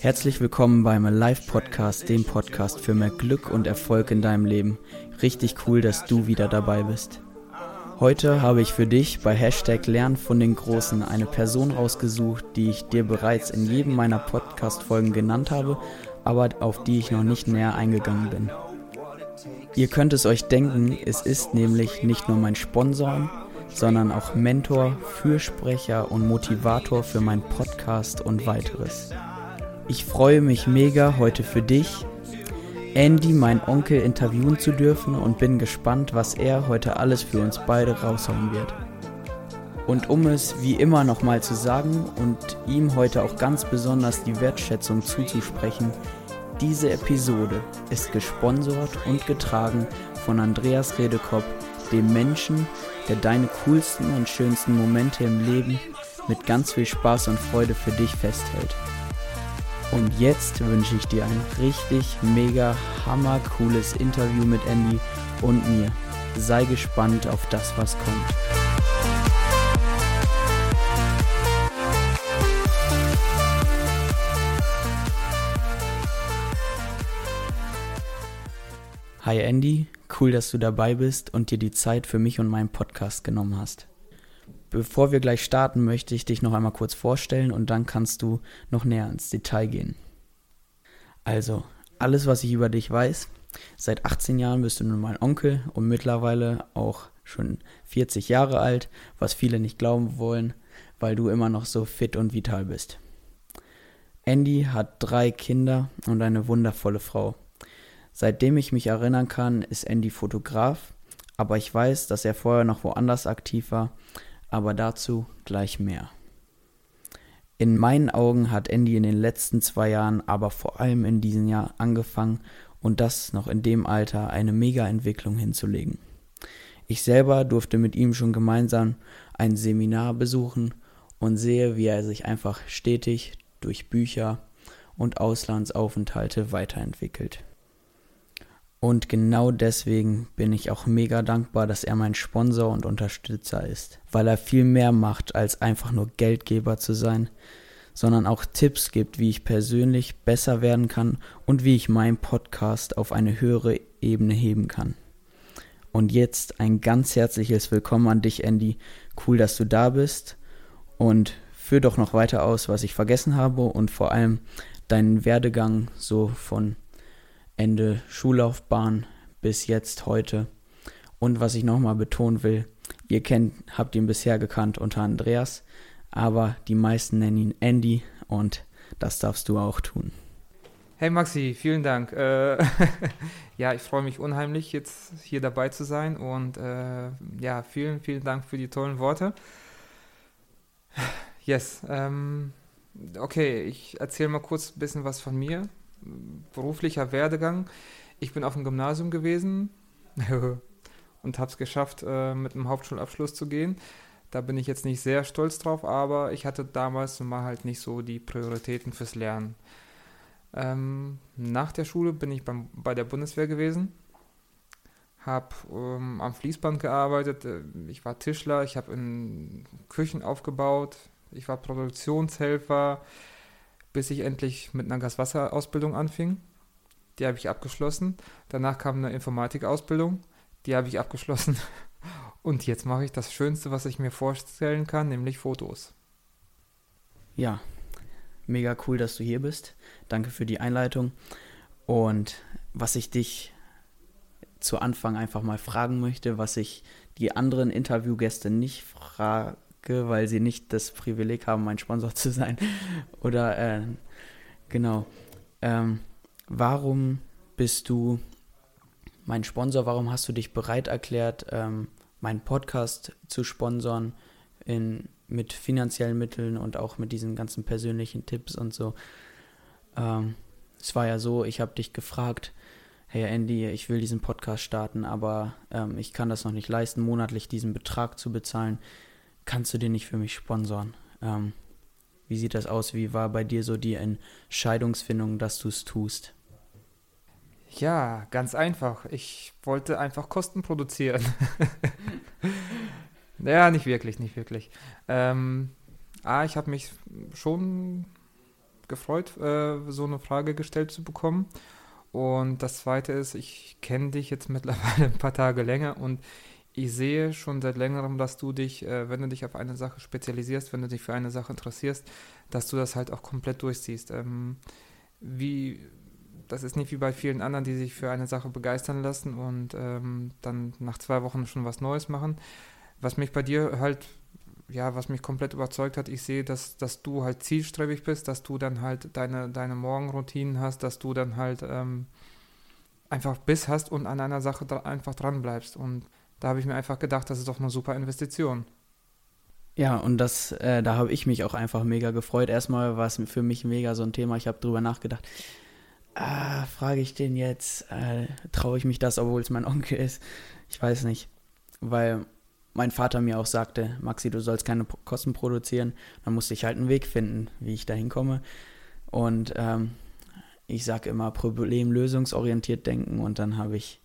Herzlich willkommen beim Alive Podcast, dem Podcast für mehr Glück und Erfolg in deinem Leben. Richtig cool, dass du wieder dabei bist. Heute habe ich für dich bei Hashtag Lernen von den Großen eine Person rausgesucht, die ich dir bereits in jedem meiner Podcast-Folgen genannt habe, aber auf die ich noch nicht näher eingegangen bin. Ihr könnt es euch denken, es ist nämlich nicht nur mein Sponsor, sondern auch Mentor, Fürsprecher und Motivator für meinen Podcast und weiteres. Ich freue mich mega heute für dich, Andy, mein Onkel, interviewen zu dürfen und bin gespannt, was er heute alles für uns beide raushauen wird. Und um es wie immer nochmal zu sagen und ihm heute auch ganz besonders die Wertschätzung zuzusprechen, diese Episode ist gesponsert und getragen von Andreas Redekopp, dem Menschen, der deine coolsten und schönsten Momente im Leben mit ganz viel Spaß und Freude für dich festhält. Und jetzt wünsche ich dir ein richtig mega hammer cooles Interview mit Andy und mir. Sei gespannt auf das, was kommt. Hi Andy, cool, dass du dabei bist und dir die Zeit für mich und meinen Podcast genommen hast. Bevor wir gleich starten, möchte ich dich noch einmal kurz vorstellen und dann kannst du noch näher ins Detail gehen. Also, alles, was ich über dich weiß, seit 18 Jahren bist du nun mein Onkel und mittlerweile auch schon 40 Jahre alt, was viele nicht glauben wollen, weil du immer noch so fit und vital bist. Andy hat drei Kinder und eine wundervolle Frau. Seitdem ich mich erinnern kann, ist Andy Fotograf, aber ich weiß, dass er vorher noch woanders aktiv war, aber dazu gleich mehr. In meinen Augen hat Andy in den letzten zwei Jahren, aber vor allem in diesem Jahr angefangen und das noch in dem Alter eine Mega-Entwicklung hinzulegen. Ich selber durfte mit ihm schon gemeinsam ein Seminar besuchen und sehe, wie er sich einfach stetig durch Bücher und Auslandsaufenthalte weiterentwickelt. Und genau deswegen bin ich auch mega dankbar, dass er mein Sponsor und Unterstützer ist, weil er viel mehr macht, als einfach nur Geldgeber zu sein, sondern auch Tipps gibt, wie ich persönlich besser werden kann und wie ich meinen Podcast auf eine höhere Ebene heben kann. Und jetzt ein ganz herzliches Willkommen an dich, Andy. Cool, dass du da bist. Und führ doch noch weiter aus, was ich vergessen habe und vor allem deinen Werdegang so von Ende Schullaufbahn bis jetzt heute. Und was ich nochmal betonen will, ihr kennt, habt ihn bisher gekannt unter Andreas, aber die meisten nennen ihn Andy und das darfst du auch tun. Hey Maxi, vielen Dank. Äh, ja, ich freue mich unheimlich, jetzt hier dabei zu sein und äh, ja, vielen, vielen Dank für die tollen Worte. Yes, ähm, okay, ich erzähle mal kurz ein bisschen was von mir beruflicher Werdegang. Ich bin auf dem Gymnasium gewesen und habe es geschafft, äh, mit einem Hauptschulabschluss zu gehen. Da bin ich jetzt nicht sehr stolz drauf, aber ich hatte damals mal halt nicht so die Prioritäten fürs Lernen. Ähm, nach der Schule bin ich beim, bei der Bundeswehr gewesen, habe ähm, am Fließband gearbeitet, äh, ich war Tischler, ich habe in Küchen aufgebaut, ich war Produktionshelfer, bis ich endlich mit einer Gaswasserausbildung anfing. Die habe ich abgeschlossen. Danach kam eine Informatikausbildung. Die habe ich abgeschlossen. Und jetzt mache ich das Schönste, was ich mir vorstellen kann, nämlich Fotos. Ja, mega cool, dass du hier bist. Danke für die Einleitung. Und was ich dich zu Anfang einfach mal fragen möchte, was ich die anderen Interviewgäste nicht frage, weil sie nicht das Privileg haben, mein Sponsor zu sein. Oder äh, genau. Ähm, warum bist du mein Sponsor? Warum hast du dich bereit erklärt, ähm, meinen Podcast zu sponsern in, mit finanziellen Mitteln und auch mit diesen ganzen persönlichen Tipps und so? Ähm, es war ja so, ich habe dich gefragt, hey Andy, ich will diesen Podcast starten, aber ähm, ich kann das noch nicht leisten, monatlich diesen Betrag zu bezahlen kannst du den nicht für mich sponsoren? Ähm, wie sieht das aus? Wie war bei dir so die Entscheidungsfindung, dass du es tust? Ja, ganz einfach. Ich wollte einfach Kosten produzieren. Ja, nicht wirklich, nicht wirklich. Ähm, ah, ich habe mich schon gefreut, äh, so eine Frage gestellt zu bekommen. Und das Zweite ist, ich kenne dich jetzt mittlerweile ein paar Tage länger und ich sehe schon seit längerem, dass du dich, äh, wenn du dich auf eine Sache spezialisierst, wenn du dich für eine Sache interessierst, dass du das halt auch komplett durchziehst. Ähm, wie, das ist nicht wie bei vielen anderen, die sich für eine Sache begeistern lassen und ähm, dann nach zwei Wochen schon was Neues machen. Was mich bei dir halt, ja, was mich komplett überzeugt hat, ich sehe, dass, dass du halt zielstrebig bist, dass du dann halt deine, deine Morgenroutinen hast, dass du dann halt ähm, einfach Biss hast und an einer Sache dra einfach dran bleibst und da habe ich mir einfach gedacht, das ist doch eine super Investition. Ja, und das, äh, da habe ich mich auch einfach mega gefreut. Erstmal war es für mich mega so ein Thema. Ich habe drüber nachgedacht. Ah, frage ich den jetzt? Äh, Traue ich mich das, obwohl es mein Onkel ist? Ich weiß nicht. Weil mein Vater mir auch sagte, Maxi, du sollst keine Kosten produzieren. Dann musste ich halt einen Weg finden, wie ich da hinkomme. Und ähm, ich sage immer, problemlösungsorientiert denken. Und dann habe ich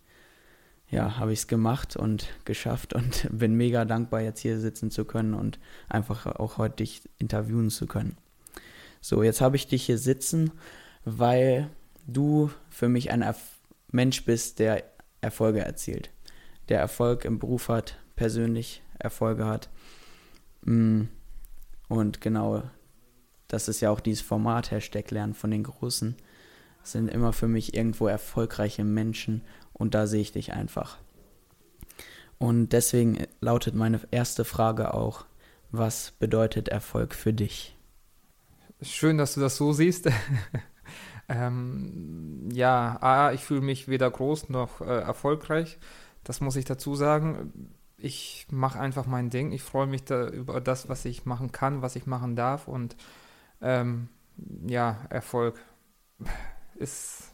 ja, habe ich es gemacht und geschafft und bin mega dankbar, jetzt hier sitzen zu können und einfach auch heute dich interviewen zu können. So, jetzt habe ich dich hier sitzen, weil du für mich ein Erf Mensch bist, der Erfolge erzielt, der Erfolg im Beruf hat, persönlich Erfolge hat. Mm, und genau, das ist ja auch dieses Format, Hashtag Lernen von den Großen, sind immer für mich irgendwo erfolgreiche Menschen und da sehe ich dich einfach. Und deswegen lautet meine erste Frage auch, was bedeutet Erfolg für dich? Schön, dass du das so siehst. ähm, ja, A, ich fühle mich weder groß noch äh, erfolgreich. Das muss ich dazu sagen. Ich mache einfach mein Ding. Ich freue mich da über das, was ich machen kann, was ich machen darf. Und ähm, ja, Erfolg ist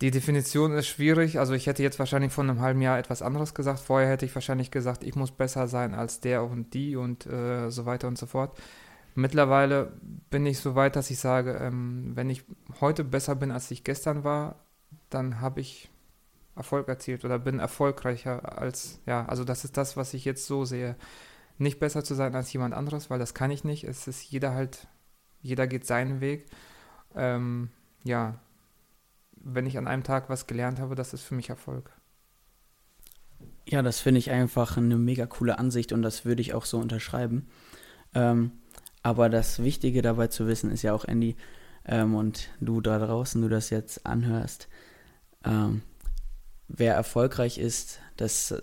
die Definition ist schwierig. Also ich hätte jetzt wahrscheinlich vor einem halben Jahr etwas anderes gesagt. Vorher hätte ich wahrscheinlich gesagt, ich muss besser sein als der und die und äh, so weiter und so fort. Mittlerweile bin ich so weit, dass ich sage, ähm, wenn ich heute besser bin, als ich gestern war, dann habe ich Erfolg erzielt oder bin erfolgreicher als, ja, also das ist das, was ich jetzt so sehe. Nicht besser zu sein als jemand anderes, weil das kann ich nicht. Es ist jeder halt, jeder geht seinen Weg. Ähm, ja, wenn ich an einem Tag was gelernt habe, das ist für mich Erfolg. Ja, das finde ich einfach eine mega coole Ansicht und das würde ich auch so unterschreiben. Ähm, aber das Wichtige dabei zu wissen ist ja auch, Andy, ähm, und du da draußen, du das jetzt anhörst, ähm, wer erfolgreich ist, das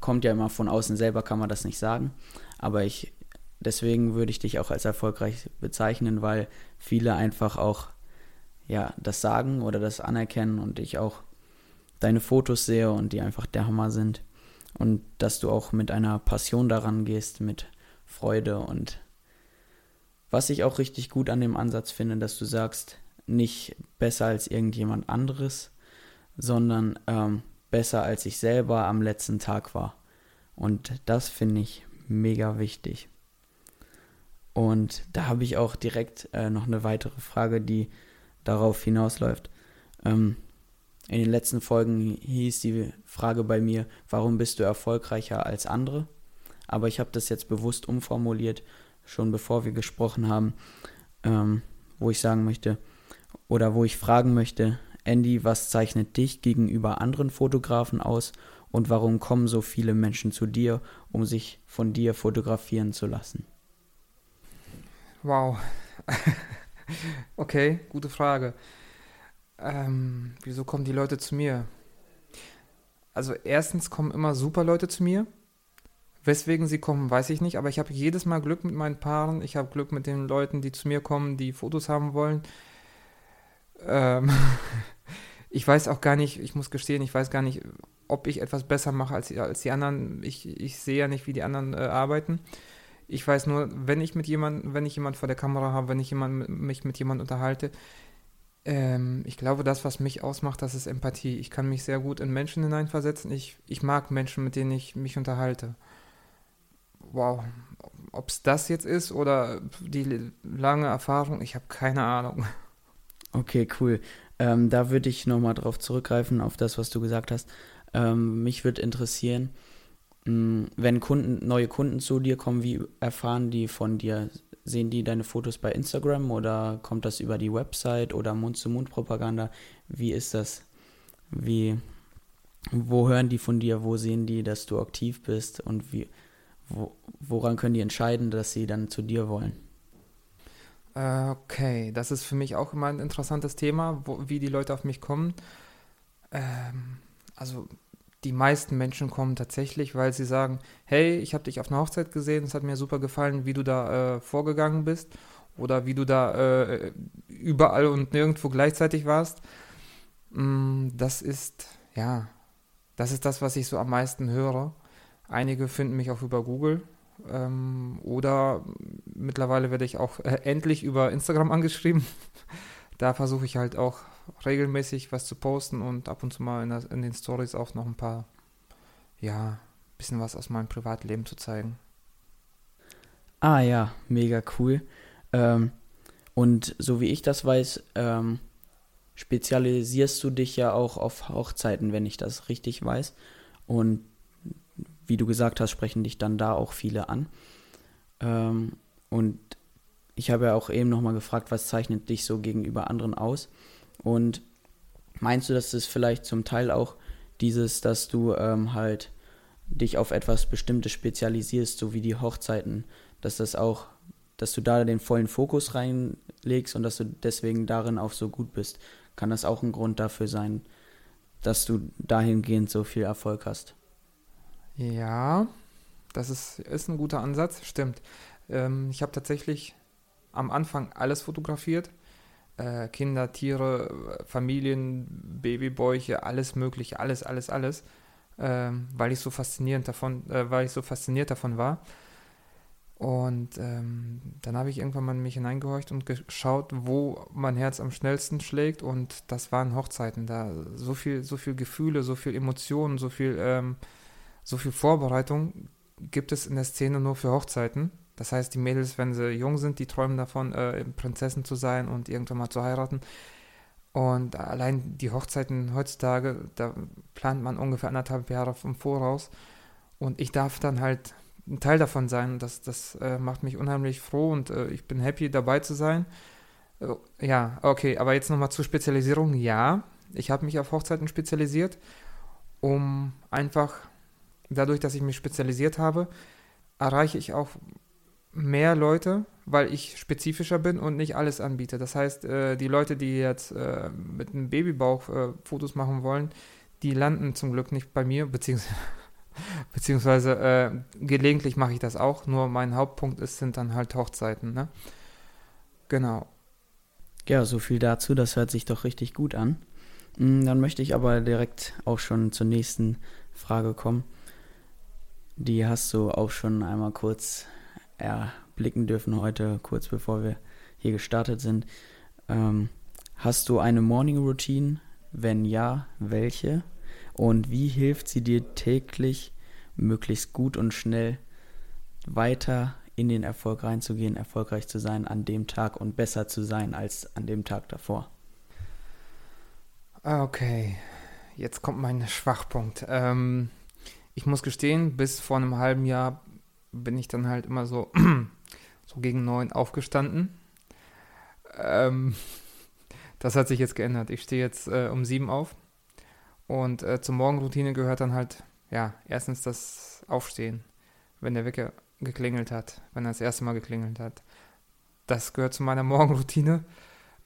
kommt ja immer von außen selber, kann man das nicht sagen. Aber ich, deswegen würde ich dich auch als erfolgreich bezeichnen, weil viele einfach auch ja, das sagen oder das anerkennen und ich auch deine Fotos sehe und die einfach der Hammer sind. Und dass du auch mit einer Passion daran gehst, mit Freude und was ich auch richtig gut an dem Ansatz finde, dass du sagst, nicht besser als irgendjemand anderes, sondern ähm, besser als ich selber am letzten Tag war. Und das finde ich mega wichtig. Und da habe ich auch direkt äh, noch eine weitere Frage, die darauf hinausläuft. Ähm, in den letzten Folgen hieß die Frage bei mir, warum bist du erfolgreicher als andere? Aber ich habe das jetzt bewusst umformuliert, schon bevor wir gesprochen haben, ähm, wo ich sagen möchte, oder wo ich fragen möchte, Andy, was zeichnet dich gegenüber anderen Fotografen aus und warum kommen so viele Menschen zu dir, um sich von dir fotografieren zu lassen? Wow. Okay, gute Frage. Ähm, wieso kommen die Leute zu mir? Also erstens kommen immer super Leute zu mir. Weswegen sie kommen, weiß ich nicht, aber ich habe jedes Mal Glück mit meinen Paaren. Ich habe Glück mit den Leuten, die zu mir kommen, die Fotos haben wollen. Ähm ich weiß auch gar nicht, ich muss gestehen, ich weiß gar nicht, ob ich etwas besser mache als, als die anderen. Ich, ich sehe ja nicht, wie die anderen äh, arbeiten. Ich weiß nur, wenn ich mit jemandem, wenn ich jemand vor der Kamera habe, wenn ich jemand, mich mit jemandem unterhalte, ähm, ich glaube, das, was mich ausmacht, das ist Empathie. Ich kann mich sehr gut in Menschen hineinversetzen. Ich, ich mag Menschen, mit denen ich mich unterhalte. Wow. Ob es das jetzt ist oder die lange Erfahrung, ich habe keine Ahnung. Okay, cool. Ähm, da würde ich nochmal drauf zurückgreifen, auf das, was du gesagt hast. Ähm, mich würde interessieren, Wenn Kunden, neue Kunden zu dir kommen, wie erfahren die von dir? Sehen die deine Fotos bei Instagram oder kommt das über die Website oder Mund-zu-Mund-Propaganda? Wie ist das? Wie, wo hören die von dir? Wo sehen die, dass du aktiv bist? Und wie, wo, woran können die entscheiden, dass sie dann zu dir wollen? Äh, Okay, das ist für mich auch immer ein interessantes Thema, wo, wie die Leute auf mich kommen. Ähm, also die meisten Menschen kommen tatsächlich, weil sie sagen, hey, ich habe dich auf einer Hochzeit gesehen, es hat mir super gefallen, wie du da äh, vorgegangen bist oder wie du da äh, überall und nirgendwo gleichzeitig warst. Mm, das ist, ja, das ist das, was ich so am meisten höre. Einige finden mich auch über Google ähm, oder mittlerweile werde ich auch äh, endlich über Instagram angeschrieben. Da versuche ich halt auch regelmäßig was zu posten und ab und zu mal in, der, in den Stories auch noch ein paar, ja, bisschen was aus meinem Privatleben zu zeigen. Ah ja, mega cool. Ähm, und so wie ich das weiß, ähm, spezialisierst du dich ja auch auf Hochzeiten, wenn ich das richtig weiß. Und wie du gesagt hast, sprechen dich dann da auch viele an. Ähm, und ich habe ja auch eben nochmal gefragt, was zeichnet dich so gegenüber anderen aus? Und meinst du, dass das vielleicht zum Teil auch dieses, dass du ähm, halt dich auf etwas Bestimmtes spezialisierst, so wie die Hochzeiten, dass das auch, dass du da den vollen Fokus reinlegst und dass du deswegen darin auch so gut bist? Kann das auch ein Grund dafür sein, dass du dahingehend so viel Erfolg hast? Ja, das ist, ist ein guter Ansatz, stimmt. Ähm, ich habe tatsächlich am Anfang alles fotografiert. Äh, Kinder, Tiere, Familien, Babybäuche, alles mögliche, alles, alles, alles. Ähm, weil ich so faszinierend davon, äh, weil ich so fasziniert davon war. Und ähm, dann habe ich irgendwann mal in mich hineingehorcht und geschaut, wo mein Herz am schnellsten schlägt. Und das waren Hochzeiten. Da so viel, so viel Gefühle, so viel Emotionen, so viel, ähm, so viel Vorbereitung gibt es in der Szene nur für Hochzeiten. Das heißt, die Mädels, wenn sie jung sind, die träumen davon, äh, Prinzessin zu sein und irgendwann mal zu heiraten. Und allein die Hochzeiten heutzutage, da plant man ungefähr anderthalb Jahre im Voraus. Und ich darf dann halt ein Teil davon sein. Das, das äh, macht mich unheimlich froh und äh, ich bin happy dabei zu sein. Äh, ja, okay, aber jetzt nochmal zur Spezialisierung. Ja, ich habe mich auf Hochzeiten spezialisiert, um einfach dadurch, dass ich mich spezialisiert habe, erreiche ich auch mehr Leute, weil ich spezifischer bin und nicht alles anbiete. Das heißt, äh, die Leute, die jetzt äh, mit einem Babybauch äh, Fotos machen wollen, die landen zum Glück nicht bei mir, beziehungsweise, beziehungsweise gelegentlich mache ich das auch, nur mein Hauptpunkt ist, sind dann halt Hochzeiten. Ne? Genau. Ja, so viel dazu, das hört sich doch richtig gut an. Mm, Dann möchte ich aber direkt auch schon zur nächsten Frage kommen. Die hast du auch schon einmal kurz erblicken dürfen heute, kurz bevor wir hier gestartet sind. Ähm, hast du eine Morning Routine? Wenn ja, welche? Und wie hilft sie dir täglich, möglichst gut und schnell weiter in den Erfolg reinzugehen, erfolgreich zu sein an dem Tag und besser zu sein als an dem Tag davor? Ah, Okay, jetzt kommt mein Schwachpunkt. Ähm, ich muss gestehen, bis vor einem halben Jahr bin ich dann halt immer so, so gegen neun aufgestanden. Ähm, das hat sich jetzt geändert. Ich stehe jetzt äh, um sieben auf. Und äh, zur Morgenroutine gehört dann halt, ja, erstens das Aufstehen, wenn der Wecker geklingelt hat, wenn er das erste Mal geklingelt hat. Das gehört zu meiner Morgenroutine.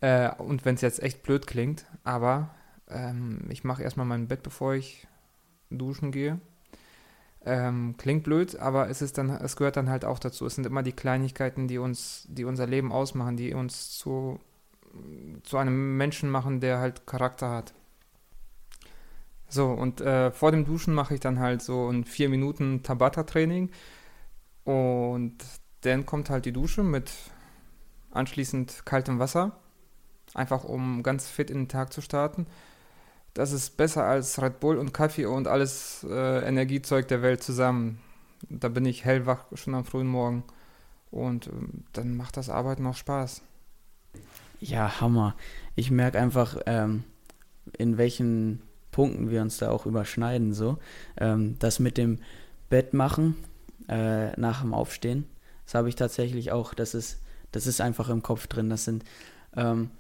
Äh, und wenn es jetzt echt blöd klingt, aber ähm, ich mache erstmal mein Bett, bevor ich duschen gehe. Ähm, klingt blöd, aber es ist dann, es gehört dann halt auch dazu. Es sind immer die Kleinigkeiten, die uns, die unser Leben ausmachen, die uns zu, zu einem Menschen machen, der halt Charakter hat. So, und äh, vor dem Duschen mache ich dann halt so ein 4 Minuten Tabata-Training. Und dann kommt halt die Dusche mit anschließend kaltem Wasser. Einfach um ganz fit in den Tag zu starten. Das ist besser als Red Bull und Kaffee und alles äh, Energiezeug der Welt zusammen. Da bin ich hellwach schon am frühen Morgen. Und ähm, dann macht das Arbeiten auch Spaß. Ja, Hammer. Ich merke einfach, ähm, in welchen Punkten wir uns da auch überschneiden. So, ähm, das mit dem Bett machen äh, nach dem Aufstehen. Das habe ich tatsächlich auch. Das ist, das ist einfach im Kopf drin. Das sind, ähm,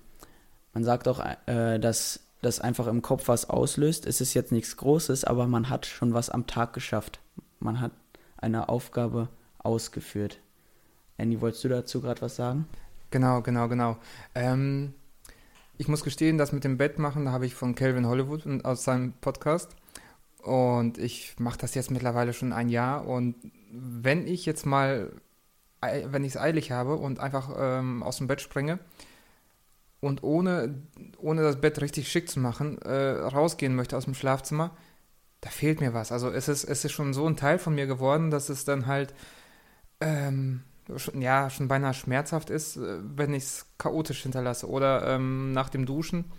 man sagt auch, äh, dass das einfach im Kopf was auslöst. Es ist jetzt nichts Großes, aber man hat schon was am Tag geschafft. Man hat eine Aufgabe ausgeführt. Andy, wolltest du dazu gerade was sagen? Genau, genau, genau. Ähm, ich muss gestehen, das mit dem Bett machen, da habe ich von Calvin Hollywood aus seinem Podcast. Und ich mache das jetzt mittlerweile schon ein Jahr. Und wenn ich jetzt mal, wenn ich es eilig habe und einfach ähm, aus dem Bett springe, und ohne, ohne das Bett richtig schick zu machen, äh, rausgehen möchte aus dem Schlafzimmer, da fehlt mir was. Also es ist, es ist schon so ein Teil von mir geworden, dass es dann halt ähm, schon, ja, schon beinahe schmerzhaft ist, äh, wenn ich es chaotisch hinterlasse. Oder ähm, nach dem Duschen,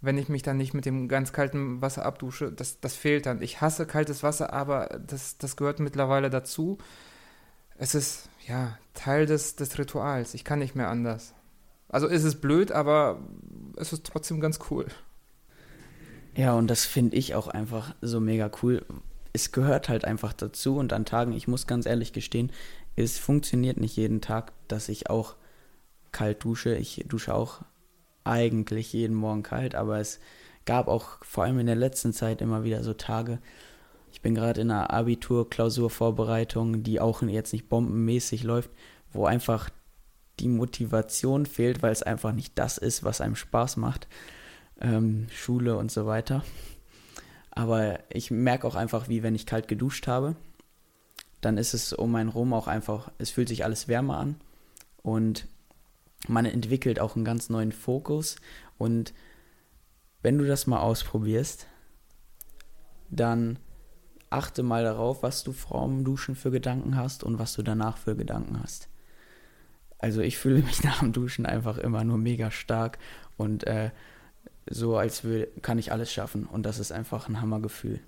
wenn ich mich dann nicht mit dem ganz kalten Wasser abdusche, das, das fehlt dann. Ich hasse kaltes Wasser, aber das, das gehört mittlerweile dazu. Es ist, ja, Teil des, des Rituals. Ich kann nicht mehr anders. Also ist es blöd, aber es ist trotzdem ganz cool. Ja, und das finde ich auch einfach so mega cool. Es gehört halt einfach dazu und an Tagen, ich muss ganz ehrlich gestehen, es funktioniert nicht jeden Tag, dass ich auch kalt dusche. Ich dusche auch eigentlich jeden Morgen kalt, aber es gab auch vor allem in der letzten Zeit immer wieder so Tage. Ich bin gerade in einer Abitur-Klausurvorbereitung, die auch jetzt nicht bombenmäßig läuft, wo einfach die Motivation fehlt, weil es einfach nicht das ist, was einem Spaß macht. Ähm, Schule und so weiter. Aber ich merke auch einfach, wie wenn ich kalt geduscht habe, dann ist es um einen rum auch einfach, es fühlt sich alles wärmer an und man entwickelt auch einen ganz neuen Fokus. Und wenn du das mal ausprobierst, dann achte mal darauf, was du vor dem Duschen für Gedanken hast und was du danach für Gedanken hast. Also ich fühle mich nach dem Duschen einfach immer nur mega stark und äh, so, als würde, kann ich alles schaffen. Und das ist einfach ein Hammergefühl.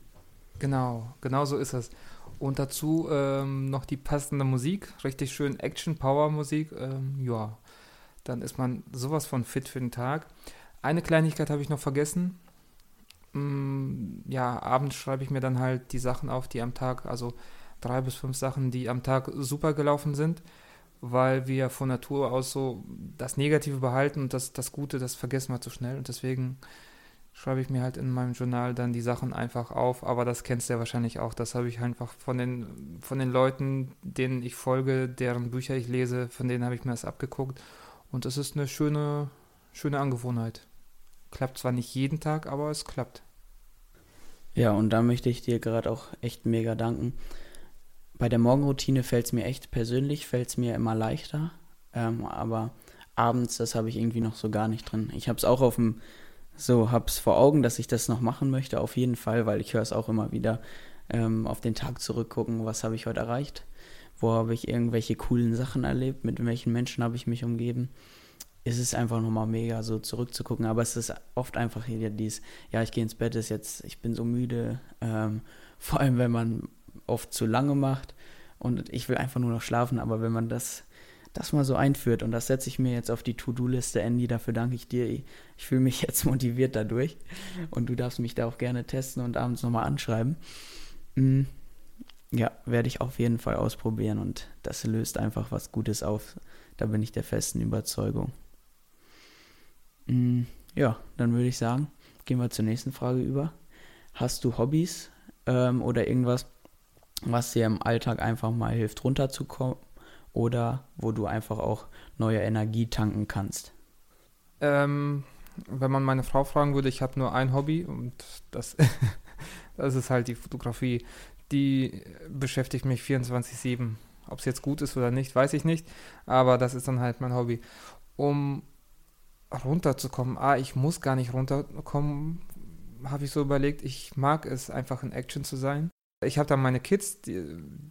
Genau, genau so ist es. Und dazu ähm, noch die passende Musik, richtig schön Action-Power-Musik. Ähm, ja, dann ist man sowas von fit für den Tag. Eine Kleinigkeit habe ich noch vergessen. Mm, ja, abends schreibe ich mir dann halt die Sachen auf, die am Tag, also drei bis fünf Sachen, die am Tag super gelaufen sind weil wir von Natur aus so das Negative behalten und das, das Gute, das vergessen wir zu schnell. Und deswegen schreibe ich mir halt in meinem Journal dann die Sachen einfach auf. Aber das kennst du ja wahrscheinlich auch. Das habe ich einfach von den, von den Leuten, denen ich folge, deren Bücher ich lese, von denen habe ich mir das abgeguckt. Und es ist eine schöne, schöne Angewohnheit. Klappt zwar nicht jeden Tag, aber es klappt. Ja, und da möchte ich dir gerade auch echt mega danken bei der Morgenroutine fällt es mir echt persönlich, fällt es mir immer leichter. Ähm, aber abends, das habe ich irgendwie noch so gar nicht drin. Ich habe es auch auf dem, so habe es vor Augen, dass ich das noch machen möchte, auf jeden Fall, weil ich höre es auch immer wieder ähm, auf den Tag zurückgucken, was habe ich heute erreicht, wo habe ich irgendwelche coolen Sachen erlebt, mit welchen Menschen habe ich mich umgeben. Es ist einfach nochmal mega, so zurückzugucken, aber es ist oft einfach hier dies, ja, ich gehe ins Bett, ist jetzt, ich bin so müde, ähm, vor allem wenn man oft zu lange macht und ich will einfach nur noch schlafen, aber wenn man das, das mal so einführt und das setze ich mir jetzt auf die To-Do-Liste, Andy, dafür danke ich dir. Ich fühle mich jetzt motiviert dadurch und du darfst mich da auch gerne testen und abends nochmal anschreiben. Mm, ja, werde ich auf jeden Fall ausprobieren und das löst einfach was Gutes auf. Da bin ich der festen Überzeugung. Mm, ja, dann würde ich sagen, gehen wir zur nächsten Frage über. Hast du Hobbys ähm, oder irgendwas, was dir im Alltag einfach mal hilft, runterzukommen oder wo du einfach auch neue Energie tanken kannst? Ähm, wenn man meine Frau fragen würde, ich habe nur ein Hobby und das, das ist halt die Fotografie. Die beschäftigt mich 24-7. Ob es jetzt gut ist oder nicht, weiß ich nicht, aber das ist dann halt mein Hobby. Um runterzukommen, ah, ich muss gar nicht runterkommen, habe ich so überlegt, ich mag es einfach in Action zu sein. Ich habe da meine Kids, die,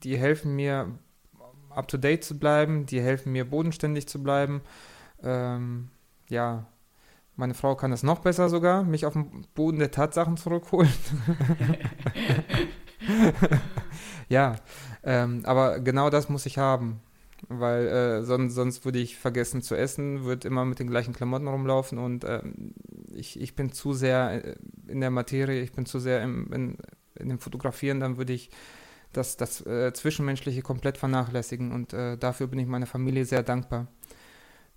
die helfen mir, up-to-date zu bleiben, die helfen mir, bodenständig zu bleiben. Ähm, ja, meine Frau kann das noch besser sogar, mich auf den Boden der Tatsachen zurückholen. ja, ähm, aber genau das muss ich haben, weil äh, sonst, sonst würde ich vergessen zu essen, würde immer mit den gleichen Klamotten rumlaufen und ähm, ich, ich bin zu sehr äh, in der Materie, ich bin zu sehr im, in, in dem Fotografieren, dann würde ich das, das äh, Zwischenmenschliche komplett vernachlässigen und äh, dafür bin ich meiner Familie sehr dankbar.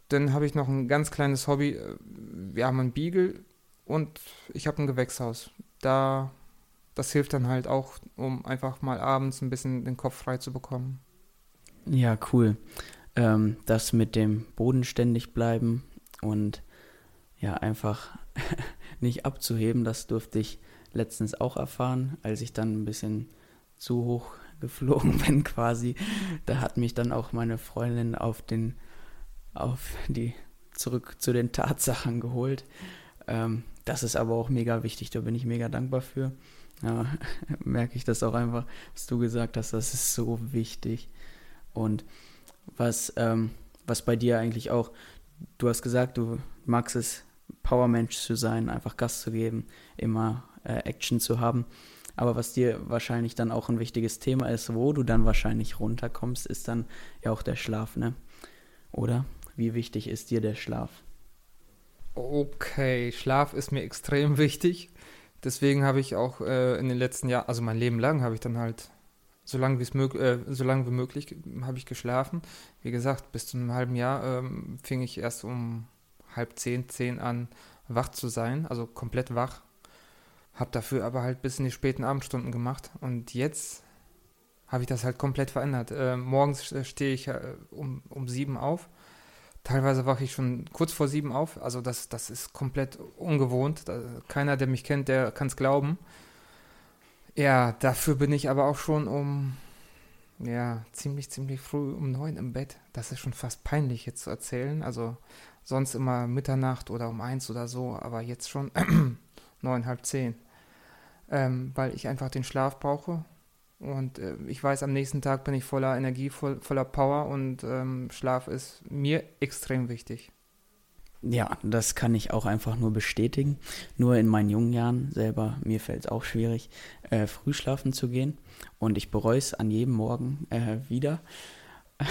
Dann habe ich noch ein ganz kleines Hobby. Äh, wir haben einen Beagle und ich habe ein Gewächshaus. Da, das hilft dann halt auch, um einfach mal abends ein bisschen den Kopf frei zu bekommen. Ja, cool. Ähm, das mit dem bodenständig bleiben und ja, einfach nicht abzuheben, das durfte ich letztens auch erfahren, als ich dann ein bisschen zu hoch geflogen bin quasi. Da hat mich dann auch meine Freundin auf den, auf die, zurück zu den Tatsachen geholt. Ähm, das ist aber auch mega wichtig, da bin ich mega dankbar für. Ja, merke ich das auch einfach, was du gesagt hast, das ist so wichtig. Und was, ähm, was bei dir eigentlich auch, du hast gesagt, du magst es, Powermensch zu sein, einfach Gas zu geben, immer äh, Action zu haben. Aber was dir wahrscheinlich dann auch ein wichtiges Thema ist, wo du dann wahrscheinlich runterkommst, ist dann ja auch der Schlaf, ne? Oder? Wie wichtig ist dir der Schlaf? Okay, Schlaf ist mir extrem wichtig. Deswegen habe ich auch äh, in den letzten Jahren, also mein Leben lang, habe ich dann halt so lange wie, mög äh, so lange wie möglich habe ich geschlafen. Wie gesagt, bis zu einem halben Jahr ähm, fing ich erst um halb zehn, zehn an, wach zu sein, also komplett wach. Hab dafür aber halt bis in die späten Abendstunden gemacht. Und jetzt habe ich das halt komplett verändert. Äh, morgens stehe ich äh, um, um sieben auf. Teilweise wache ich schon kurz vor sieben auf. Also das, das ist komplett ungewohnt. Da, keiner, der mich kennt, der kann es glauben. Ja, dafür bin ich aber auch schon um, ja, ziemlich, ziemlich früh um neun im Bett. Das ist schon fast peinlich jetzt zu erzählen. Also sonst immer Mitternacht oder um eins oder so, aber jetzt schon neun, halb zehn. Ähm, weil ich einfach den Schlaf brauche. Und äh, ich weiß, am nächsten Tag bin ich voller Energie, voll, voller Power und ähm, Schlaf ist mir extrem wichtig. Ja, das kann ich auch einfach nur bestätigen. Nur in meinen jungen Jahren selber, mir fällt es auch schwierig, äh, früh schlafen zu gehen. Und ich bereue es an jedem Morgen äh, wieder.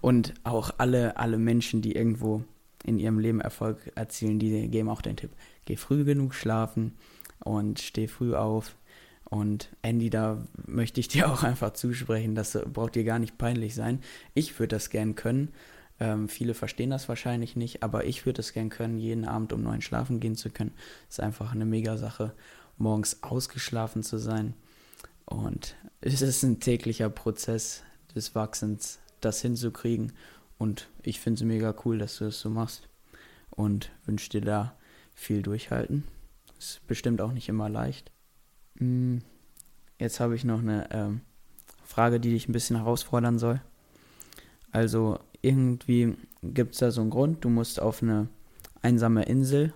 und auch alle, alle Menschen, die irgendwo in ihrem Leben Erfolg erzielen, die geben auch den Tipp, geh früh genug schlafen und steh früh auf. Und Andy, da möchte ich dir auch einfach zusprechen, das braucht dir gar nicht peinlich sein. Ich würde das gern können ähm, viele verstehen das wahrscheinlich nicht, aber ich würde es gern können, jeden Abend um neun schlafen gehen zu können. Ist einfach eine mega Sache, morgens ausgeschlafen zu sein. Und es ist ein täglicher Prozess des Wachsens, das hinzukriegen. Und ich finde es mega cool, dass du das so machst. Und wünsche dir da viel Durchhalten. Ist bestimmt auch nicht immer leicht. Hm, jetzt habe ich noch eine ähm, Frage, die dich ein bisschen herausfordern soll. Also irgendwie gibt es da so einen Grund, du musst auf eine einsame Insel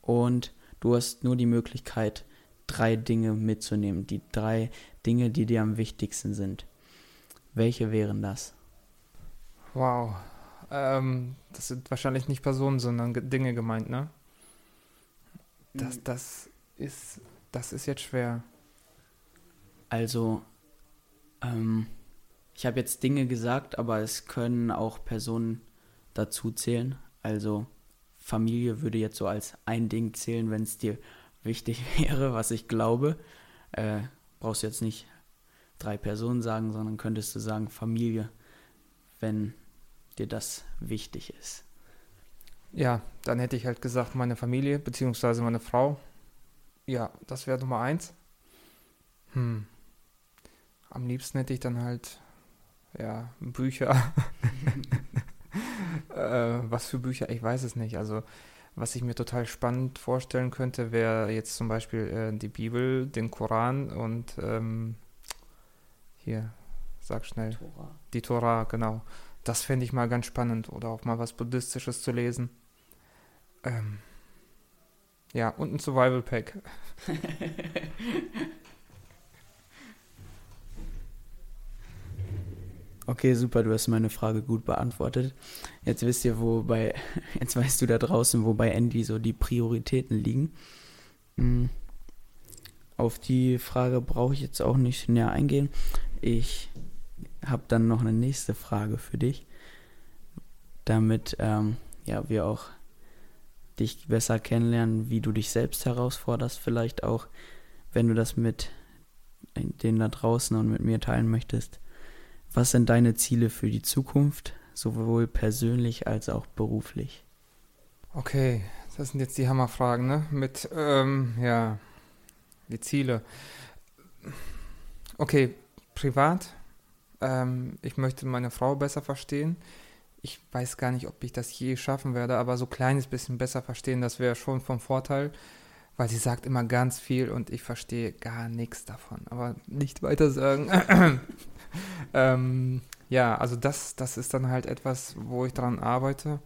und du hast nur die Möglichkeit, drei Dinge mitzunehmen. Die drei Dinge, die dir am wichtigsten sind. Welche wären das? Wow. Ähm, das sind wahrscheinlich nicht Personen, sondern Dinge gemeint, ne? Das, hm. das ist, das ist jetzt schwer. Also, ähm, ich habe jetzt Dinge gesagt, aber es können auch Personen dazu zählen. Also Familie würde jetzt so als ein Ding zählen, wenn es dir wichtig wäre, was ich glaube. Äh, brauchst du jetzt nicht drei Personen sagen, sondern könntest du sagen Familie, wenn dir das wichtig ist. Ja, dann hätte ich halt gesagt meine Familie beziehungsweise meine Frau. Ja, das wäre Nummer eins. Hm. Am liebsten hätte ich dann halt ja, Bücher. äh, was für Bücher? Ich weiß es nicht. Also, was ich mir total spannend vorstellen könnte, wäre jetzt zum Beispiel äh, die Bibel, den Koran und ähm, hier, sag schnell. Tora. Die Tora, genau. Das fände ich mal ganz spannend. Oder auch mal was Buddhistisches zu lesen. Ähm, ja, und ein Survival Pack. Okay, super, du hast meine Frage gut beantwortet. Jetzt wisst ihr, wo bei, jetzt weißt du da draußen, wo bei Andy so die Prioritäten liegen. Hm. Auf die Frage brauche ich jetzt auch nicht näher eingehen. Ich habe dann noch eine nächste Frage für dich, damit ähm, ja, wir auch dich besser kennenlernen, wie du dich selbst herausforderst, vielleicht auch, wenn du das mit den da draußen und mit mir teilen möchtest. Was sind deine Ziele für die Zukunft, sowohl persönlich als auch beruflich? Okay, das sind jetzt die Hammerfragen, ne? Mit, ähm, ja, die Ziele. Okay, privat. Ähm, ich möchte meine Frau besser verstehen. Ich weiß gar nicht, ob ich das je schaffen werde, aber so ein kleines bisschen besser verstehen, das wäre schon vom Vorteil, weil sie sagt immer ganz viel und ich verstehe gar nichts davon. Aber nicht weiter sagen. ähm, ja, also das, das ist dann halt etwas, wo ich dran arbeite.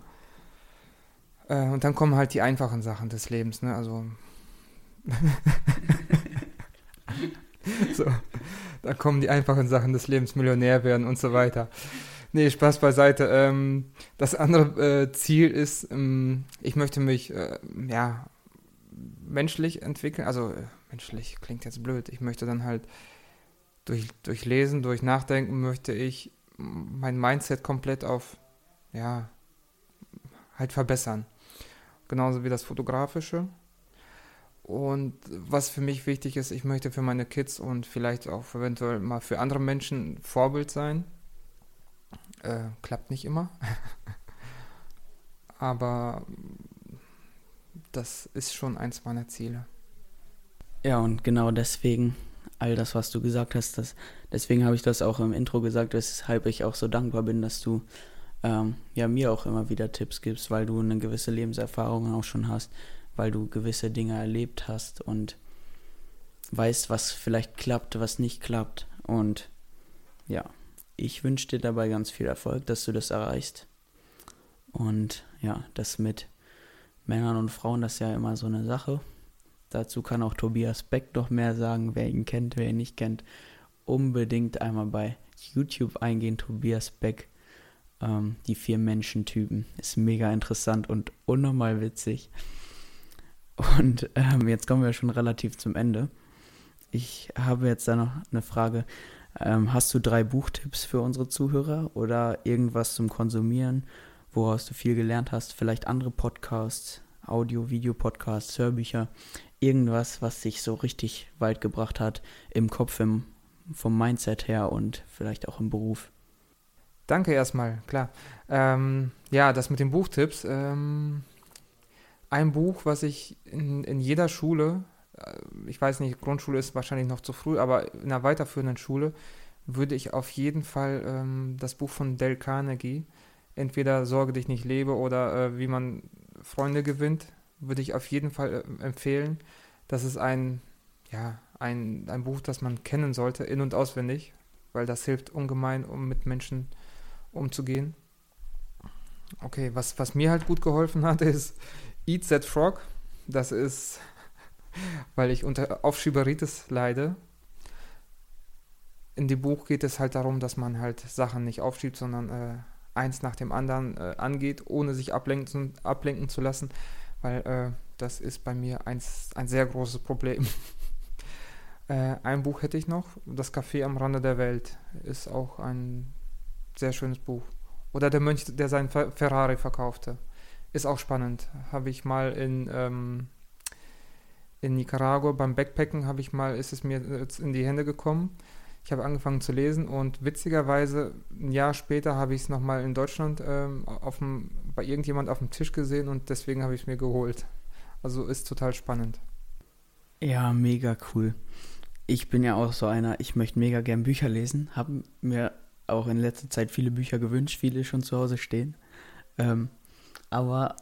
Äh, und dann kommen halt die einfachen Sachen des Lebens, ne? Also. so, da kommen die einfachen Sachen des Lebens, Millionär werden und so weiter. Nee, Spaß beiseite. Ähm, das andere äh, Ziel ist, ähm, ich möchte mich, äh, ja, menschlich entwickeln. Also, äh, menschlich klingt jetzt blöd. Ich möchte dann halt durch, durch Lesen, durch Nachdenken, möchte ich mein Mindset komplett auf, ja, halt verbessern genauso wie das Fotografische. Und was für mich wichtig ist, ich möchte für meine Kids und vielleicht auch eventuell mal für andere Menschen Vorbild sein. Äh, klappt nicht immer. Aber das ist schon eins meiner Ziele. Ja, und genau deswegen, all das, was du gesagt hast, das, deswegen habe ich das auch im Intro gesagt, weshalb ich auch so dankbar bin, dass du ähm, ja mir auch immer wieder Tipps gibst, weil du eine gewisse Lebenserfahrung auch schon hast, weil du gewisse Dinge erlebt hast und weißt, was vielleicht klappt, was nicht klappt. Und ja, ich wünsche dir dabei ganz viel Erfolg, dass du das erreichst. Und ja, das mit Männern und Frauen, das ist ja immer so eine Sache. Dazu kann auch Tobias Beck noch mehr sagen, wer ihn kennt, wer ihn nicht kennt. Unbedingt einmal bei YouTube eingehen, Tobias Beck ähm, die vier Menschentypen. Ist mega interessant und unnormal witzig. Und ähm, jetzt kommen wir schon relativ zum Ende. Ich habe jetzt da noch eine Frage. Ähm, hast du drei Buchtipps für unsere Zuhörer oder irgendwas zum Konsumieren, woraus du viel gelernt hast? Vielleicht andere Podcasts, Audio, Video-Podcasts, Hörbücher, irgendwas, was dich so richtig weit gebracht hat im Kopf, im, vom Mindset her und vielleicht auch im Beruf? Danke erstmal, klar. Ähm, ja, das mit den Buchtipps. Ähm, ein Buch, was ich in, in jeder Schule, äh, ich weiß nicht, Grundschule ist wahrscheinlich noch zu früh, aber in einer weiterführenden Schule würde ich auf jeden Fall ähm, das Buch von Dale Carnegie, entweder Sorge dich nicht lebe oder äh, wie man Freunde gewinnt, würde ich auf jeden Fall äh, empfehlen. Das ist ein, ja, ein, ein Buch, das man kennen sollte, in- und auswendig, weil das hilft ungemein, um mit Menschen zu umzugehen. Okay, was, was mir halt gut geholfen hat, ist Eat That Frog. Das ist, weil ich unter Aufschieberitis leide. In dem Buch geht es halt darum, dass man halt Sachen nicht aufschiebt, sondern äh, eins nach dem anderen äh, angeht, ohne sich ablenken, ablenken zu lassen, weil äh, das ist bei mir eins, ein sehr großes Problem. Äh, ein Buch hätte ich noch, Das Café am Rande der Welt, ist auch ein sehr schönes Buch. Oder der Mönch, der seinen Ferrari verkaufte. Ist auch spannend. Habe ich mal in, ähm, in Nicaragua beim Backpacken, habe ich mal, ist es mir in die Hände gekommen. Ich habe angefangen zu lesen und witzigerweise ein Jahr später habe ich es nochmal in Deutschland ähm, auf dem, bei irgendjemand auf dem Tisch gesehen und deswegen habe ich es mir geholt. Also ist total spannend. Ja, mega cool. Ich bin ja auch so einer, ich möchte mega gern Bücher lesen, habe mir auch in letzter Zeit viele Bücher gewünscht, viele schon zu Hause stehen. Ähm, aber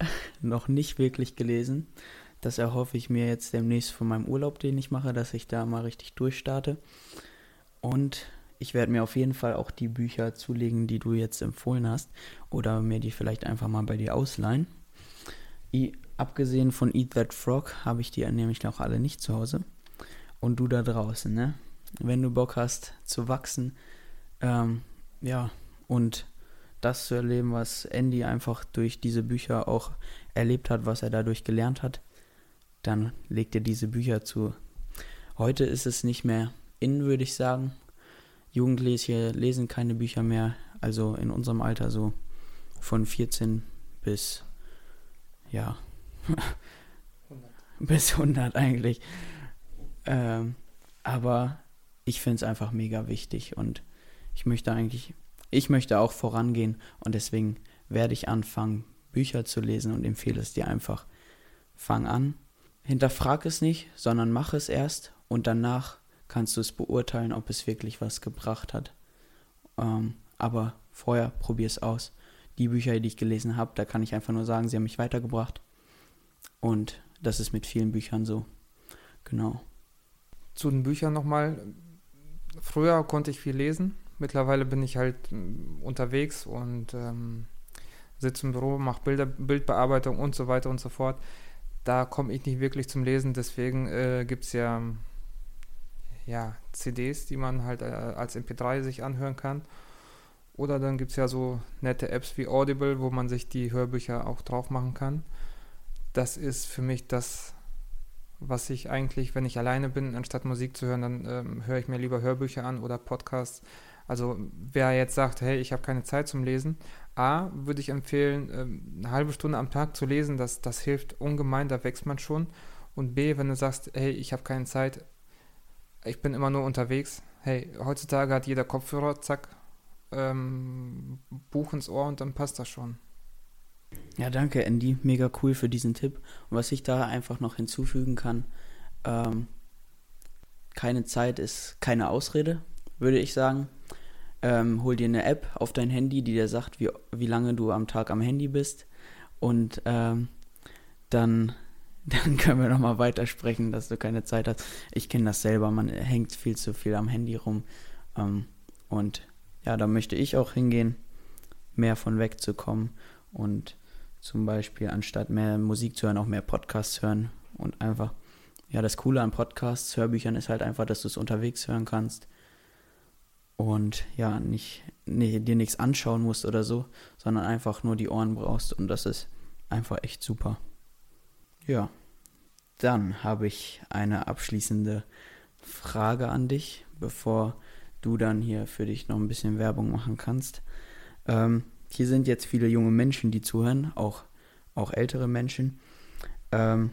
noch nicht wirklich gelesen. Das erhoffe ich mir jetzt demnächst von meinem Urlaub, den ich mache, dass ich da mal richtig durchstarte. Und ich werde mir auf jeden Fall auch die Bücher zulegen, die du jetzt empfohlen hast. Oder mir die vielleicht einfach mal bei dir ausleihen. I, abgesehen von Eat That Frog habe ich die nämlich noch alle nicht zu Hause. Und du da draußen, ne? Wenn du Bock hast zu wachsen, ähm, ja, und das zu erleben, was Andy einfach durch diese Bücher auch erlebt hat, was er dadurch gelernt hat, dann legt er diese Bücher zu. Heute ist es nicht mehr in, würde ich sagen. Jugendliche lesen keine Bücher mehr, also in unserem Alter so von 14 bis, ja, 100. bis 100 eigentlich. Ähm, Aber ich finde es einfach mega wichtig und ich möchte eigentlich, ich möchte auch vorangehen und deswegen werde ich anfangen, Bücher zu lesen und empfehle es dir einfach. Fang an, hinterfrag es nicht, sondern mach es erst und danach kannst du es beurteilen, ob es wirklich was gebracht hat. Ähm, aber vorher probier es aus. Die Bücher, die ich gelesen habe, da kann ich einfach nur sagen, sie haben mich weitergebracht. Und das ist mit vielen Büchern so. Genau. Zu den Büchern nochmal. Früher konnte ich viel lesen. Mittlerweile bin ich halt mm, unterwegs und ähm, sitze im Büro, mache Bilder, Bildbearbeitung und so weiter und so fort. Da komme ich nicht wirklich zum Lesen, deswegen äh, gibt es ja, ja CDs, die man halt äh, als MP3 sich anhören kann. Oder dann gibt es ja so nette Apps wie Audible, wo man sich die Hörbücher auch drauf machen kann. Das ist für mich das, was ich eigentlich, wenn ich alleine bin, anstatt Musik zu hören, dann ähm, höre ich mir lieber Hörbücher an oder Podcasts. Also wer jetzt sagt, hey, ich habe keine Zeit zum Lesen, A, würde ich empfehlen, ähm, eine halbe Stunde am Tag zu lesen, das, das hilft ungemein, da wächst man schon. Und B, wenn du sagst, hey, ich habe keine Zeit, ich bin immer nur unterwegs, hey, heutzutage hat jeder Kopfhörer, zack, ähm, Buch ins Ohr und dann passt das schon. Ja, danke, Andy. Mega cool für diesen Tipp. Und was ich da einfach noch hinzufügen kann, ähm, keine Zeit ist keine Ausrede, würde ich sagen. Ähm, hol dir eine App auf dein Handy, die dir sagt, wie, wie lange du am Tag am Handy bist. Und ähm, dann, dann können wir nochmal weitersprechen, dass du keine Zeit hast. Ich kenne das selber, man hängt viel zu viel am Handy rum. Ähm, und ja, da möchte ich auch hingehen, mehr von wegzukommen und zum Beispiel anstatt mehr Musik zu hören, auch mehr Podcasts hören und einfach, ja, das Coole an Podcasts, Hörbüchern ist halt einfach, dass du es unterwegs hören kannst und ja, nicht, nee, dir nichts anschauen musst oder so, sondern einfach nur die Ohren brauchst und das ist einfach echt super. Ja, dann habe ich eine abschließende Frage an dich, bevor du dann hier für dich noch ein bisschen Werbung machen kannst. Ähm, hier sind jetzt viele junge Menschen, die zuhören, auch, auch ältere Menschen. Ähm,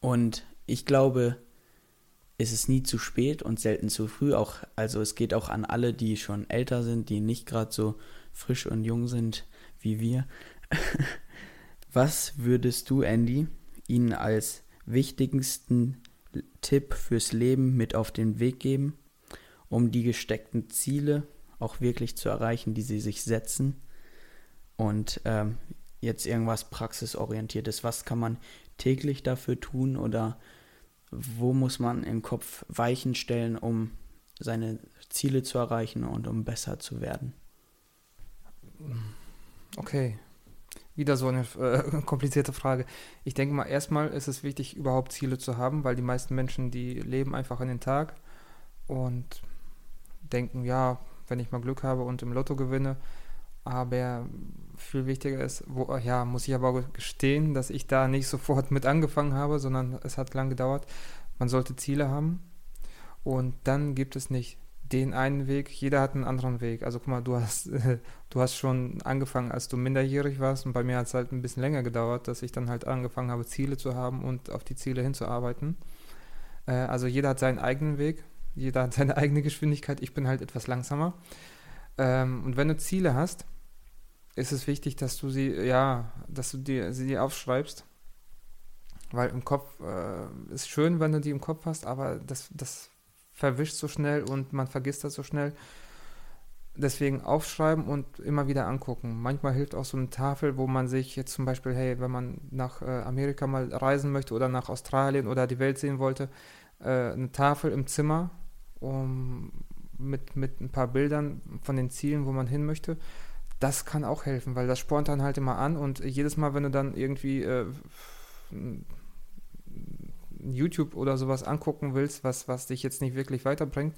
und ich glaube, es ist nie zu spät und selten zu früh. Auch, also es geht auch an alle, die schon älter sind, die nicht gerade so frisch und jung sind wie wir. Was würdest du, Andy, ihnen als wichtigsten Tipp fürs Leben mit auf den Weg geben, um die gesteckten Ziele auch wirklich zu erreichen, die sie sich setzen? Und ähm, jetzt irgendwas praxisorientiertes, was kann man täglich dafür tun oder wo muss man im Kopf Weichen stellen, um seine Ziele zu erreichen und um besser zu werden? Okay, wieder so eine äh, komplizierte Frage. Ich denke mal, erstmal ist es wichtig, überhaupt Ziele zu haben, weil die meisten Menschen, die leben einfach an den Tag und denken, ja, wenn ich mal Glück habe und im Lotto gewinne, aber viel wichtiger ist, wo, ja, muss ich aber gestehen, dass ich da nicht sofort mit angefangen habe, sondern es hat lang gedauert. Man sollte Ziele haben und dann gibt es nicht den einen Weg, jeder hat einen anderen Weg. Also guck mal, du hast, du hast schon angefangen, als du minderjährig warst und bei mir hat es halt ein bisschen länger gedauert, dass ich dann halt angefangen habe, Ziele zu haben und auf die Ziele hinzuarbeiten. Äh, also jeder hat seinen eigenen Weg, jeder hat seine eigene Geschwindigkeit, ich bin halt etwas langsamer. Ähm, und wenn du Ziele hast, ist es wichtig, dass du sie, ja, dass du dir, sie aufschreibst. Weil im Kopf äh, ist schön, wenn du die im Kopf hast, aber das, das verwischt so schnell und man vergisst das so schnell. Deswegen aufschreiben und immer wieder angucken. Manchmal hilft auch so eine Tafel, wo man sich jetzt zum Beispiel, hey, wenn man nach äh, Amerika mal reisen möchte oder nach Australien oder die Welt sehen wollte, äh, eine Tafel im Zimmer um, mit, mit ein paar Bildern von den Zielen, wo man hin möchte. Das kann auch helfen, weil das spornt dann halt immer an und jedes Mal, wenn du dann irgendwie äh, YouTube oder sowas angucken willst, was, was dich jetzt nicht wirklich weiterbringt,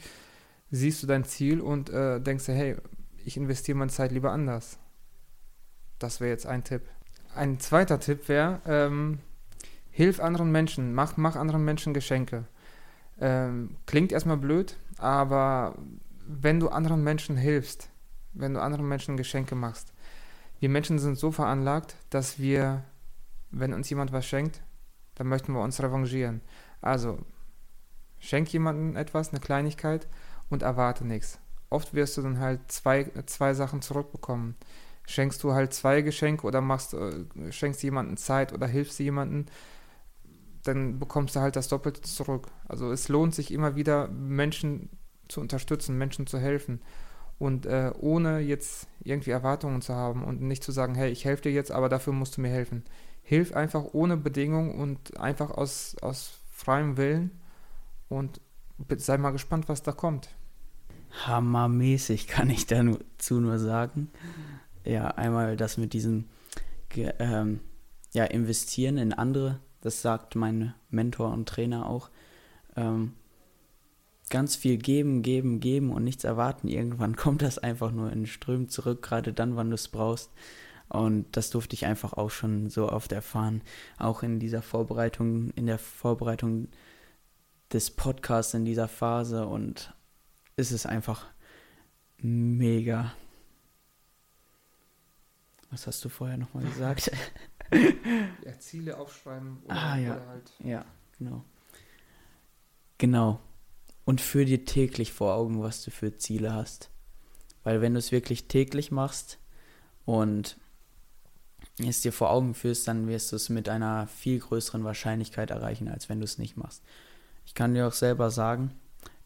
siehst du dein Ziel und äh, denkst dir, hey, ich investiere meine Zeit lieber anders. Das wäre jetzt ein Tipp. Ein zweiter Tipp wäre, ähm, hilf anderen Menschen, mach, mach anderen Menschen Geschenke. Ähm, klingt erstmal blöd, aber wenn du anderen Menschen hilfst, wenn du anderen Menschen Geschenke machst, wir Menschen sind so veranlagt, dass wir, wenn uns jemand was schenkt, dann möchten wir uns revanchieren. Also, Schenk jemandem etwas, eine Kleinigkeit und erwarte nichts. Oft wirst du dann halt zwei, zwei Sachen zurückbekommen. Schenkst du halt zwei Geschenke oder machst, äh, schenkst jemandem Zeit oder hilfst jemandem, dann bekommst du halt das Doppelte zurück. Also es lohnt sich immer wieder, Menschen zu unterstützen, Menschen zu helfen. Und äh, ohne jetzt irgendwie Erwartungen zu haben und nicht zu sagen, hey, ich helfe dir jetzt, aber dafür musst du mir helfen. Hilf einfach ohne Bedingung und einfach aus, aus freiem Willen und sei mal gespannt, was da kommt. Hammermäßig kann ich dazu nur sagen. Ja, einmal das mit diesem ähm, ja, Investieren in andere, das sagt mein Mentor und Trainer auch. Ähm, ganz viel geben, geben, geben und nichts erwarten. Irgendwann kommt das einfach nur in Strömen zurück, gerade dann, wann du es brauchst. Und das durfte ich einfach auch schon so oft erfahren. Auch in dieser Vorbereitung, in der Vorbereitung des Podcasts in dieser Phase. Und es ist einfach mega. Was hast du vorher nochmal gesagt? ja, Ziele aufschreiben oder, ah, ja. Oder halt. Ja, genau. Genau und führ dir täglich vor Augen, was du für Ziele hast. Weil wenn du es wirklich täglich machst und es dir vor Augen führst, dann wirst du es mit einer viel größeren Wahrscheinlichkeit erreichen, als wenn du es nicht machst. Ich kann dir auch selber sagen,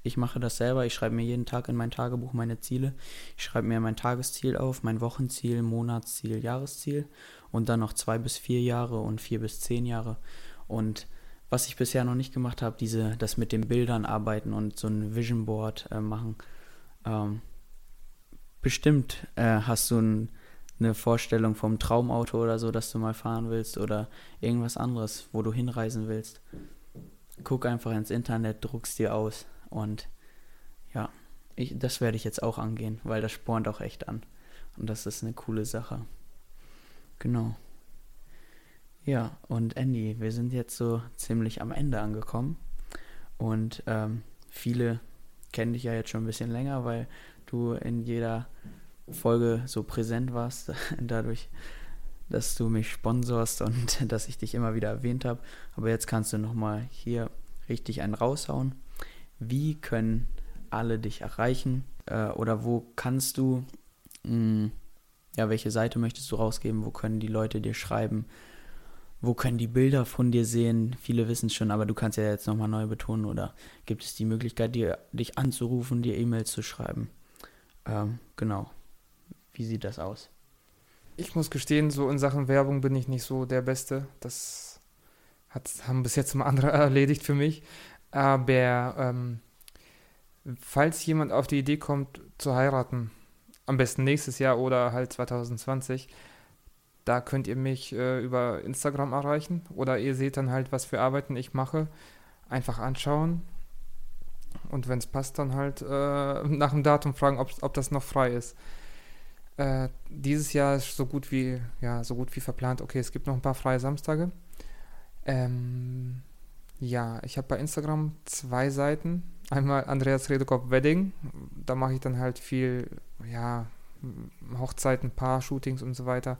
ich mache das selber. Ich schreibe mir jeden Tag in mein Tagebuch meine Ziele. Ich schreibe mir mein Tagesziel auf, mein Wochenziel, Monatsziel, Jahresziel und dann noch zwei bis vier Jahre und vier bis zehn Jahre. Und was ich bisher noch nicht gemacht habe, diese, das mit den Bildern arbeiten und so ein Vision Board äh, machen. Ähm, bestimmt äh, hast du ein, eine Vorstellung vom Traumauto oder so, das du mal fahren willst oder irgendwas anderes, wo du hinreisen willst. Guck einfach ins Internet, druckst dir aus und ja, ich, das werde ich jetzt auch angehen, weil das spornt auch echt an. Und das ist eine coole Sache. Genau. Ja, und Andy, wir sind jetzt so ziemlich am Ende angekommen. Und ähm, viele kennen dich ja jetzt schon ein bisschen länger, weil du in jeder Folge so präsent warst, dadurch, dass du mich sponsorst und dass ich dich immer wieder erwähnt habe. Aber jetzt kannst du nochmal hier richtig einen raushauen. Wie können alle dich erreichen? Äh, oder wo kannst du, mh, hm, ja, welche Seite möchtest du rausgeben? Wo können die Leute dir schreiben? Wo können die Bilder von dir sehen? Viele wissen es schon, aber du kannst ja jetzt nochmal neu betonen oder gibt es die Möglichkeit, dir, dich anzurufen, dir E-Mails zu schreiben? Ähm, genau. Wie sieht das aus? Ich muss gestehen, so in Sachen Werbung bin ich nicht so der Beste. Das hat, haben bis jetzt mal andere erledigt für mich. Aber ähm, falls jemand auf die Idee kommt, zu heiraten, am besten nächstes Jahr oder halt 2020, da könnt ihr mich äh, über Instagram erreichen oder ihr seht dann halt, was für Arbeiten ich mache. Einfach anschauen und wenn es passt, dann halt äh, nach dem Datum fragen, ob, ob das noch frei ist. Äh, dieses Jahr ist so gut wie ja so gut wie verplant. Okay, es gibt noch ein paar freie Samstage. Ähm, ja, ich habe bei Instagram zwei Seiten. Einmal Andreas Redekopf Wedding. Da mache ich dann halt viel, ja, Hochzeiten, Paar-Shootings und so weiter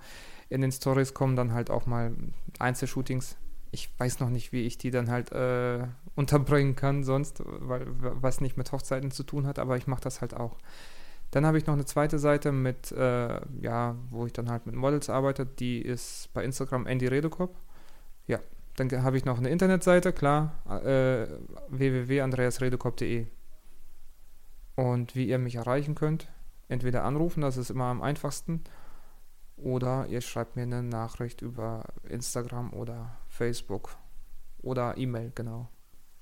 in den Stories kommen dann halt auch mal Einzelshootings. Ich weiß noch nicht, wie ich die dann halt äh, unterbringen kann sonst, weil was nicht mit Hochzeiten zu tun hat, aber ich mache das halt auch. Dann habe ich noch eine zweite Seite mit, äh, ja, wo ich dann halt mit Models arbeite. Die ist bei Instagram Andy Redekop. Ja, dann habe ich noch eine Internetseite, klar, äh, www.andreasredekop.de. Und wie ihr mich erreichen könnt, entweder anrufen, das ist immer am einfachsten, oder ihr schreibt mir eine Nachricht über Instagram oder Facebook oder E-Mail, genau.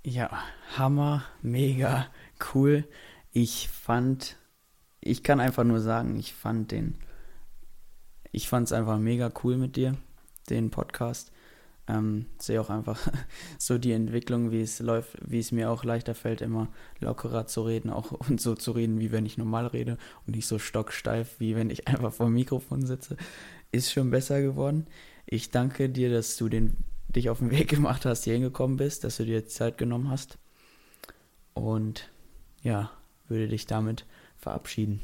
Ja, Hammer, mega cool. Ich fand, ich kann einfach nur sagen, ich fand den, ich fand es einfach mega cool mit dir, den Podcast. Ähm, sehe auch einfach so die Entwicklung, wie es läuft, wie es mir auch leichter fällt, immer lockerer zu reden, auch und so zu reden, wie wenn ich normal rede und nicht so stocksteif, wie wenn ich einfach vor dem Mikrofon sitze. Ist schon besser geworden. Ich danke dir, dass du den, dich auf den Weg gemacht hast, hier hingekommen bist, dass du dir Zeit genommen hast. Und ja, würde dich damit verabschieden.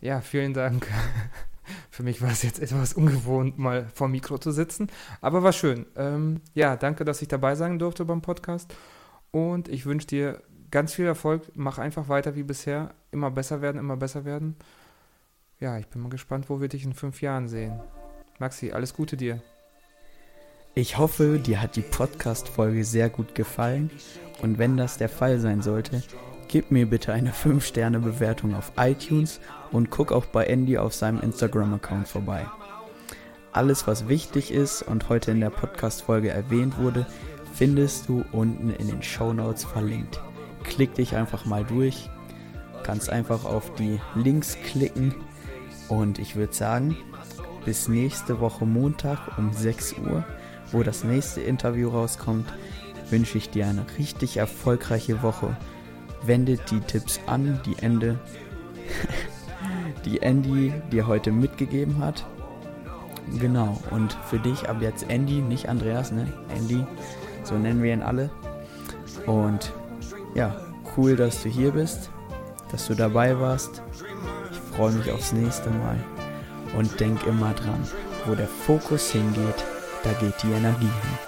Ja, vielen Dank. Für mich war es jetzt etwas ungewohnt, mal vor Mikro zu sitzen, aber war schön. Ähm, ja, danke, dass ich dabei sein durfte beim Podcast. Und ich wünsche dir ganz viel Erfolg. Mach einfach weiter wie bisher. Immer besser werden, immer besser werden. Ja, ich bin mal gespannt, wo wir dich in fünf Jahren sehen. Maxi, alles Gute dir. Ich hoffe, dir hat die Podcast-Folge sehr gut gefallen. Und wenn das der Fall sein sollte, gib mir bitte eine 5-Sterne-Bewertung auf iTunes und guck auch bei Andy auf seinem Instagram-Account vorbei. Alles, was wichtig ist und heute in der Podcast-Folge erwähnt wurde, findest du unten in den Show Notes verlinkt. Klick dich einfach mal durch, kannst einfach auf die Links klicken und ich würde sagen, bis nächste Woche Montag um 6 Uhr, wo das nächste Interview rauskommt, wünsche ich dir eine richtig erfolgreiche Woche. Wende die Tipps an, die Ende, die Andy dir heute mitgegeben hat Genau, und für dich ab jetzt Andy, nicht Andreas, ne? Andy, so nennen wir ihn alle. Und ja, cool, dass du hier bist, dass du dabei warst. Ich freue mich aufs nächste Mal. Und denk immer dran, wo der Fokus hingeht, da geht die Energie hin.